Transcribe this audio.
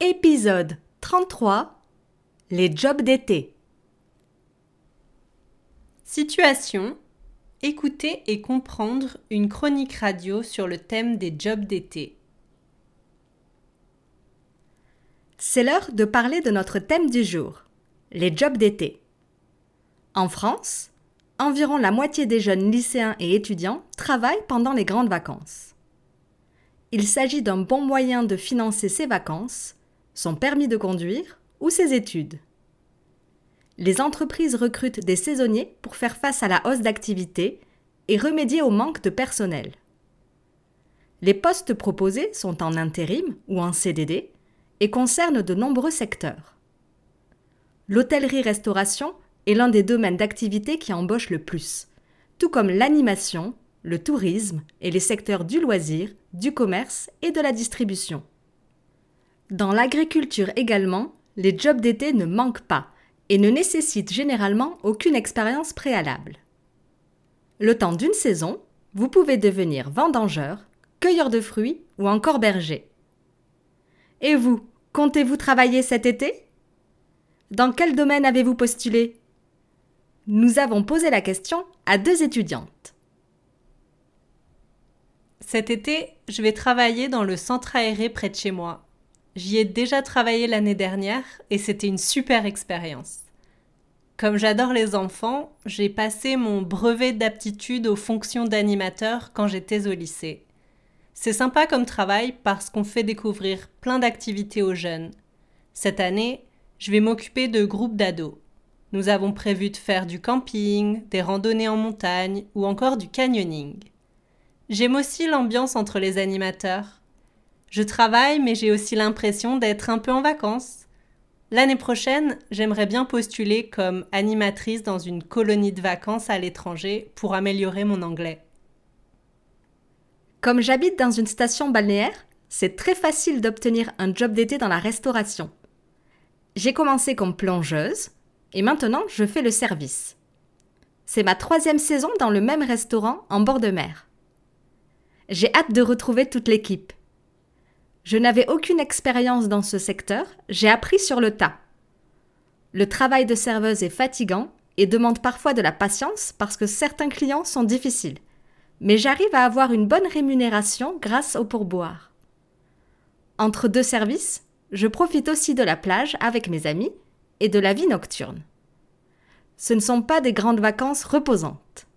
Épisode 33 Les jobs d'été. Situation Écouter et comprendre une chronique radio sur le thème des jobs d'été. C'est l'heure de parler de notre thème du jour, les jobs d'été. En France, environ la moitié des jeunes lycéens et étudiants travaillent pendant les grandes vacances. Il s'agit d'un bon moyen de financer ses vacances son permis de conduire ou ses études. Les entreprises recrutent des saisonniers pour faire face à la hausse d'activité et remédier au manque de personnel. Les postes proposés sont en intérim ou en CDD et concernent de nombreux secteurs. L'hôtellerie-restauration est l'un des domaines d'activité qui embauche le plus, tout comme l'animation, le tourisme et les secteurs du loisir, du commerce et de la distribution. Dans l'agriculture également, les jobs d'été ne manquent pas et ne nécessitent généralement aucune expérience préalable. Le temps d'une saison, vous pouvez devenir vendangeur, cueilleur de fruits ou encore berger. Et vous, comptez-vous travailler cet été? Dans quel domaine avez-vous postulé? Nous avons posé la question à deux étudiantes. Cet été, je vais travailler dans le centre aéré près de chez moi. J'y ai déjà travaillé l'année dernière et c'était une super expérience. Comme j'adore les enfants, j'ai passé mon brevet d'aptitude aux fonctions d'animateur quand j'étais au lycée. C'est sympa comme travail parce qu'on fait découvrir plein d'activités aux jeunes. Cette année, je vais m'occuper de groupes d'ados. Nous avons prévu de faire du camping, des randonnées en montagne ou encore du canyoning. J'aime aussi l'ambiance entre les animateurs. Je travaille, mais j'ai aussi l'impression d'être un peu en vacances. L'année prochaine, j'aimerais bien postuler comme animatrice dans une colonie de vacances à l'étranger pour améliorer mon anglais. Comme j'habite dans une station balnéaire, c'est très facile d'obtenir un job d'été dans la restauration. J'ai commencé comme plongeuse et maintenant je fais le service. C'est ma troisième saison dans le même restaurant en bord de mer. J'ai hâte de retrouver toute l'équipe. Je n'avais aucune expérience dans ce secteur, j'ai appris sur le tas. Le travail de serveuse est fatigant et demande parfois de la patience parce que certains clients sont difficiles. Mais j'arrive à avoir une bonne rémunération grâce au pourboire. Entre deux services, je profite aussi de la plage avec mes amis et de la vie nocturne. Ce ne sont pas des grandes vacances reposantes.